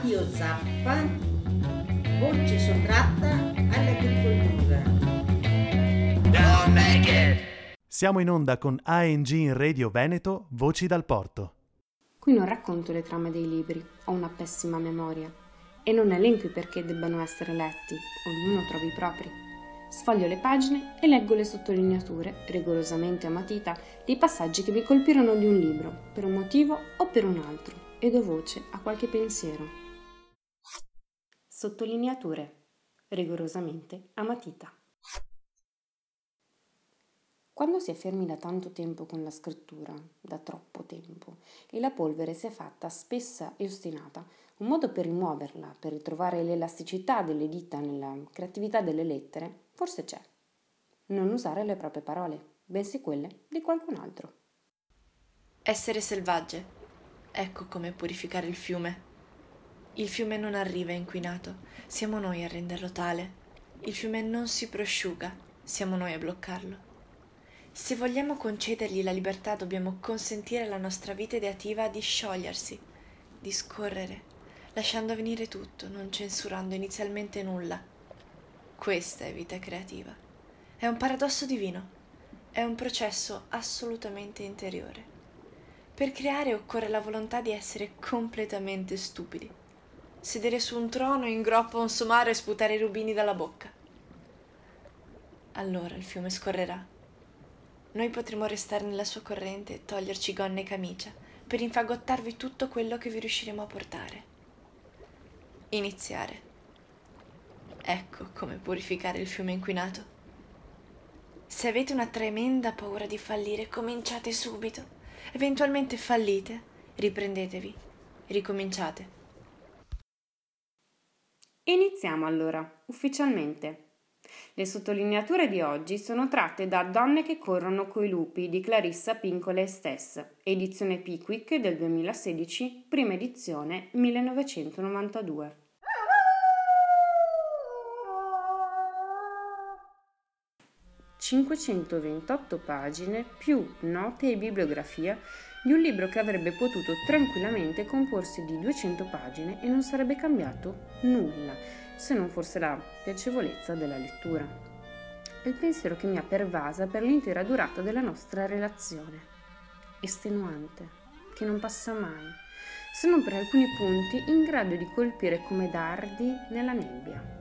Radio Zappa, voce sottratta all'agricoltura. Siamo in onda con ANG in Radio Veneto, Voci dal Porto. Qui non racconto le trame dei libri, ho una pessima memoria e non elenco i perché debbano essere letti, ognuno trovi i propri. Sfoglio le pagine e leggo le sottolineature, rigorosamente a matita, dei passaggi che mi colpirono di un libro, per un motivo o per un altro e do voce a qualche pensiero. Sottolineature. Rigorosamente a matita. Quando si è fermi da tanto tempo con la scrittura, da troppo tempo, e la polvere si è fatta spessa e ostinata, un modo per rimuoverla, per ritrovare l'elasticità delle dita nella creatività delle lettere, forse c'è. Non usare le proprie parole, bensì quelle di qualcun altro. Essere selvagge. Ecco come purificare il fiume. Il fiume non arriva inquinato, siamo noi a renderlo tale. Il fiume non si prosciuga, siamo noi a bloccarlo. Se vogliamo concedergli la libertà, dobbiamo consentire alla nostra vita ideativa di sciogliersi, di scorrere, lasciando venire tutto, non censurando inizialmente nulla. Questa è vita creativa. È un paradosso divino, è un processo assolutamente interiore. Per creare occorre la volontà di essere completamente stupidi. Sedere su un trono in groppa un somaro e sputare i rubini dalla bocca. Allora il fiume scorrerà. Noi potremo restare nella sua corrente e toglierci gonne e camicia per infagottarvi tutto quello che vi riusciremo a portare. Iniziare. Ecco come purificare il fiume inquinato. Se avete una tremenda paura di fallire, cominciate subito. Eventualmente fallite, riprendetevi, ricominciate. Iniziamo allora, ufficialmente. Le sottolineature di oggi sono tratte da Donne che corrono coi lupi di Clarissa Pincole Stess, edizione Pickwick del 2016, prima edizione 1992. 528 pagine più note e bibliografia di un libro che avrebbe potuto tranquillamente comporsi di 200 pagine e non sarebbe cambiato nulla, se non fosse la piacevolezza della lettura. È il pensiero che mi ha pervasa per l'intera durata della nostra relazione. Estenuante, che non passa mai, se non per alcuni punti in grado di colpire come dardi nella nebbia.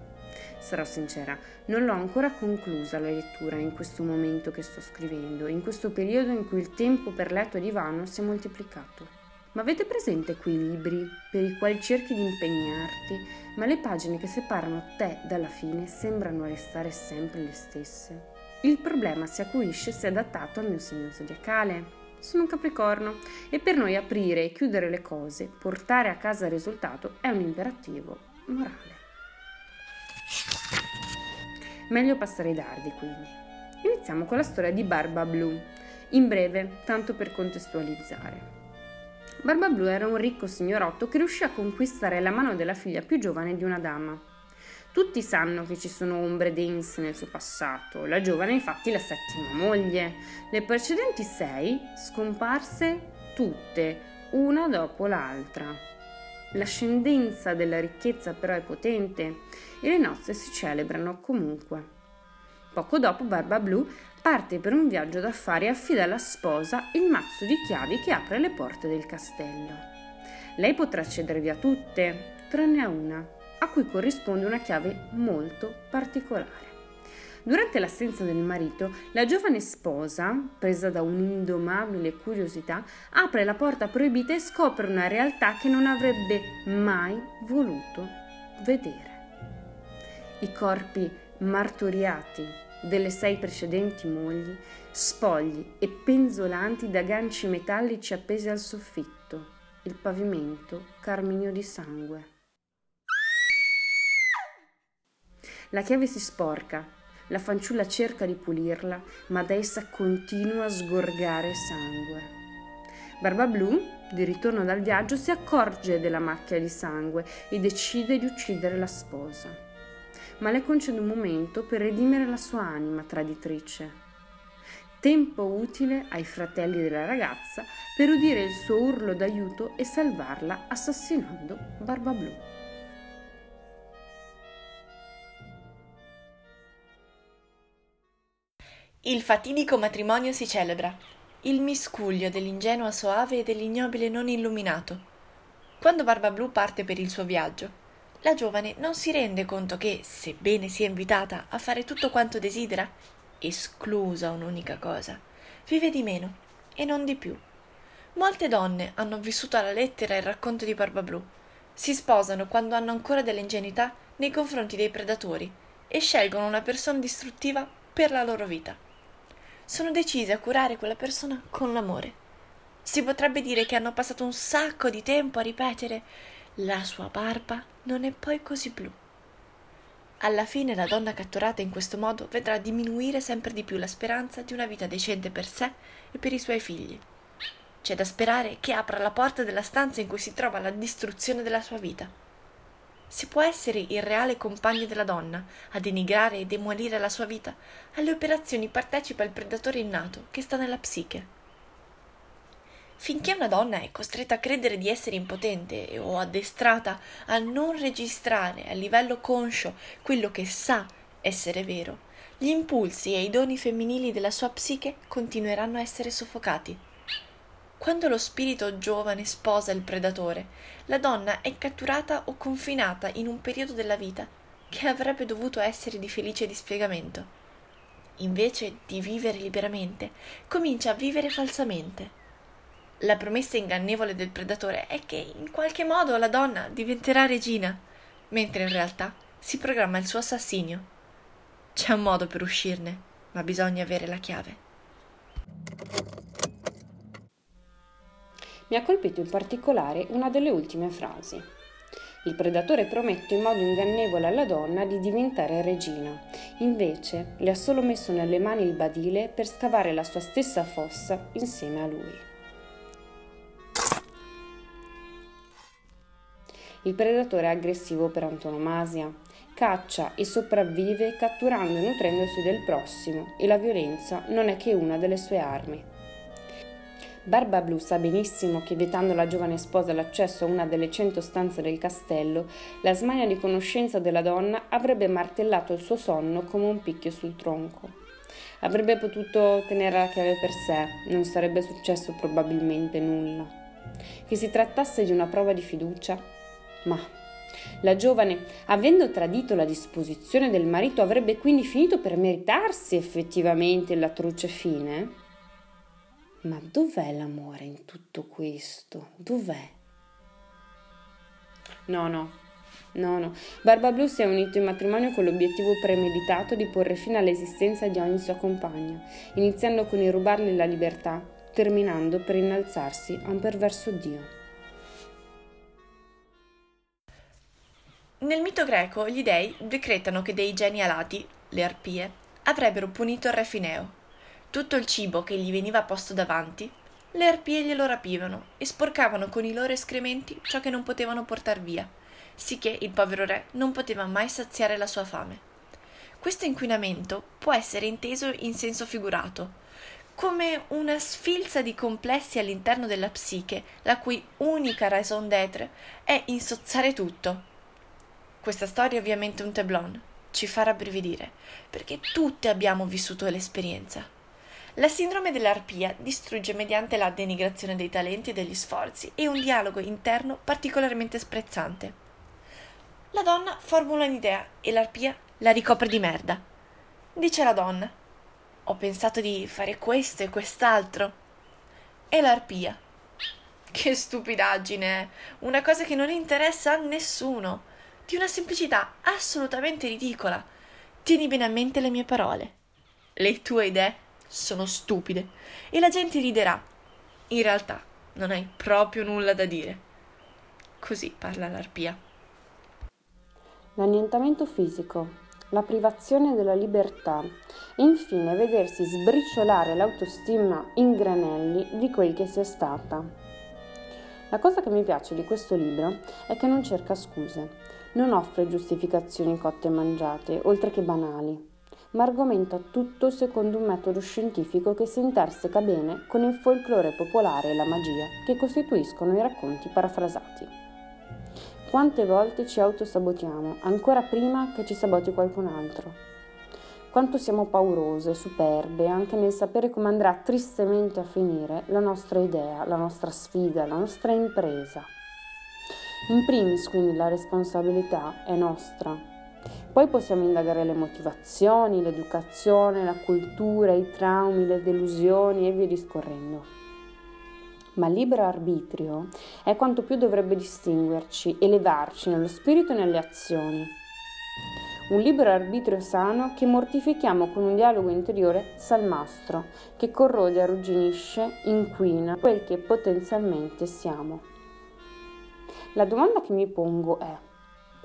Sarò sincera, non l'ho ancora conclusa la lettura in questo momento che sto scrivendo, in questo periodo in cui il tempo per letto e divano si è moltiplicato. Ma avete presente quei libri per i quali cerchi di impegnarti, ma le pagine che separano te dalla fine sembrano restare sempre le stesse? Il problema si acuisce se adattato al mio segno zodiacale. Sono un capricorno e per noi aprire e chiudere le cose, portare a casa il risultato è un imperativo morale. Meglio passare i dardi quindi. Iniziamo con la storia di Barba Blu. In breve, tanto per contestualizzare. Barba Blu era un ricco signorotto che riuscì a conquistare la mano della figlia più giovane di una dama. Tutti sanno che ci sono ombre dense nel suo passato, la giovane è infatti la settima moglie. Le precedenti sei scomparse tutte, una dopo l'altra. L'ascendenza della ricchezza però è potente e le nozze si celebrano comunque. Poco dopo Barba Blu parte per un viaggio d'affari e affida alla sposa il mazzo di chiavi che apre le porte del castello. Lei potrà accedervi a tutte, tranne a una, a cui corrisponde una chiave molto particolare. Durante l'assenza del marito, la giovane sposa, presa da un'indomabile curiosità, apre la porta proibita e scopre una realtà che non avrebbe mai voluto vedere. I corpi martoriati delle sei precedenti mogli, spogli e penzolanti da ganci metallici appesi al soffitto, il pavimento carminio di sangue. La chiave si sporca la fanciulla cerca di pulirla, ma da essa continua a sgorgare sangue. Barba Blu, di ritorno dal viaggio, si accorge della macchia di sangue e decide di uccidere la sposa. Ma le concede un momento per redimere la sua anima traditrice. tempo utile ai fratelli della ragazza per udire il suo urlo d'aiuto e salvarla assassinando Barba Blu. Il fatidico matrimonio si celebra, il miscuglio dell'ingenua soave e dell'ignobile non illuminato. Quando Barba Blu parte per il suo viaggio, la giovane non si rende conto che, sebbene sia invitata a fare tutto quanto desidera, esclusa un'unica cosa, vive di meno e non di più. Molte donne hanno vissuto alla lettera il racconto di Barba Blu. Si sposano quando hanno ancora dell'ingenuità nei confronti dei predatori e scelgono una persona distruttiva per la loro vita. Sono decise a curare quella persona con l'amore. Si potrebbe dire che hanno passato un sacco di tempo a ripetere la sua barba non è poi così blu. Alla fine la donna catturata in questo modo vedrà diminuire sempre di più la speranza di una vita decente per sé e per i suoi figli. C'è da sperare che apra la porta della stanza in cui si trova la distruzione della sua vita. Si può essere il reale compagno della donna, a denigrare e demolire la sua vita. Alle operazioni partecipa il predatore innato che sta nella psiche. Finché una donna è costretta a credere di essere impotente o addestrata a non registrare a livello conscio quello che sa essere vero, gli impulsi e i doni femminili della sua psiche continueranno a essere soffocati. Quando lo spirito giovane sposa il predatore, la donna è catturata o confinata in un periodo della vita che avrebbe dovuto essere di felice dispiegamento. Invece di vivere liberamente, comincia a vivere falsamente la promessa ingannevole del predatore è che in qualche modo la donna diventerà regina, mentre in realtà si programma il suo assassinio. C'è un modo per uscirne, ma bisogna avere la chiave. Mi ha colpito in particolare una delle ultime frasi. Il predatore promette in modo ingannevole alla donna di diventare regina, invece le ha solo messo nelle mani il badile per scavare la sua stessa fossa insieme a lui. Il predatore è aggressivo per antonomasia. Caccia e sopravvive catturando e nutrendosi del prossimo e la violenza non è che una delle sue armi. Barba Blu sa benissimo che vietando alla giovane sposa l'accesso a una delle cento stanze del castello, la smania di conoscenza della donna avrebbe martellato il suo sonno come un picchio sul tronco. Avrebbe potuto tenere la chiave per sé, non sarebbe successo probabilmente nulla. Che si trattasse di una prova di fiducia, ma la giovane, avendo tradito la disposizione del marito, avrebbe quindi finito per meritarsi effettivamente la truce fine? Ma dov'è l'amore in tutto questo? Dov'è? No, no, no, no. Barba Blu si è unito in matrimonio con l'obiettivo premeditato di porre fine all'esistenza di ogni sua compagna, iniziando con il rubarle la libertà, terminando per innalzarsi a un perverso Dio. Nel mito greco gli dei decretano che dei geni alati, le arpie, avrebbero punito il re Fineo. Tutto il cibo che gli veniva posto davanti, le arpie glielo rapivano e sporcavano con i loro escrementi ciò che non potevano portar via, sicché il povero re non poteva mai saziare la sua fame. Questo inquinamento può essere inteso in senso figurato, come una sfilza di complessi all'interno della psiche, la cui unica raison d'être è insozzare tutto, questa storia è ovviamente un teblon, ci fa rabbrividire, perché tutti abbiamo vissuto l'esperienza. La sindrome dell'arpia distrugge mediante la denigrazione dei talenti e degli sforzi e un dialogo interno particolarmente sprezzante. La donna formula un'idea e l'arpia la ricopre di merda. Dice la donna: Ho pensato di fare questo e quest'altro. E l'arpia: Che stupidaggine! Una cosa che non interessa a nessuno di una semplicità assolutamente ridicola. Tieni bene a mente le mie parole. Le tue idee sono stupide e la gente riderà. In realtà non hai proprio nulla da dire. Così parla l'arpia. L'annientamento fisico, la privazione della libertà e infine vedersi sbriciolare l'autostima in granelli di quel che sia stata. La cosa che mi piace di questo libro è che non cerca scuse, non offre giustificazioni cotte e mangiate, oltre che banali. Ma argomenta tutto secondo un metodo scientifico che si interseca bene con il folklore popolare e la magia che costituiscono i racconti parafrasati. Quante volte ci autosabotiamo, ancora prima che ci saboti qualcun altro. Quanto siamo paurose, superbe, anche nel sapere come andrà tristemente a finire la nostra idea, la nostra sfida, la nostra impresa. In primis quindi la responsabilità è nostra, poi possiamo indagare le motivazioni, l'educazione, la cultura, i traumi, le delusioni e via discorrendo. Ma libero arbitrio è quanto più dovrebbe distinguerci, elevarci nello spirito e nelle azioni. Un libero arbitrio sano che mortifichiamo con un dialogo interiore salmastro, che corrode, arrugginisce, inquina quel che potenzialmente siamo. La domanda che mi pongo è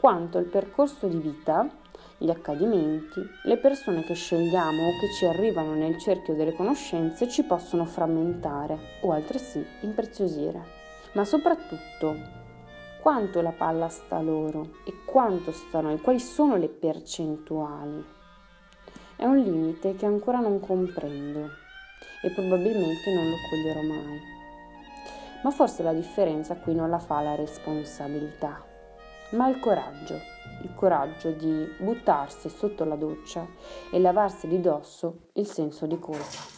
quanto il percorso di vita, gli accadimenti, le persone che scegliamo o che ci arrivano nel cerchio delle conoscenze ci possono frammentare o altresì impreziosire. Ma soprattutto, quanto la palla sta loro e quanto sta a noi, quali sono le percentuali. È un limite che ancora non comprendo e probabilmente non lo coglierò mai. Ma forse la differenza qui non la fa la responsabilità ma il coraggio, il coraggio di buttarsi sotto la doccia e lavarsi di dosso il senso di colpa.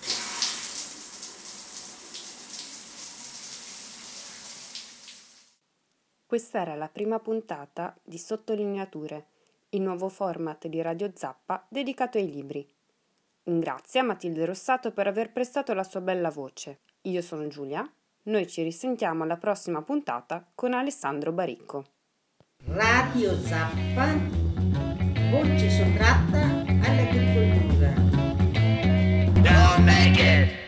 Questa era la prima puntata di Sottolineature, il nuovo format di Radio Zappa dedicato ai libri. Un grazie a Matilde Rossato per aver prestato la sua bella voce. Io sono Giulia, noi ci risentiamo alla prossima puntata con Alessandro Baricco. Radio Zappa, voce sottratta all'agricoltura. Don't make it!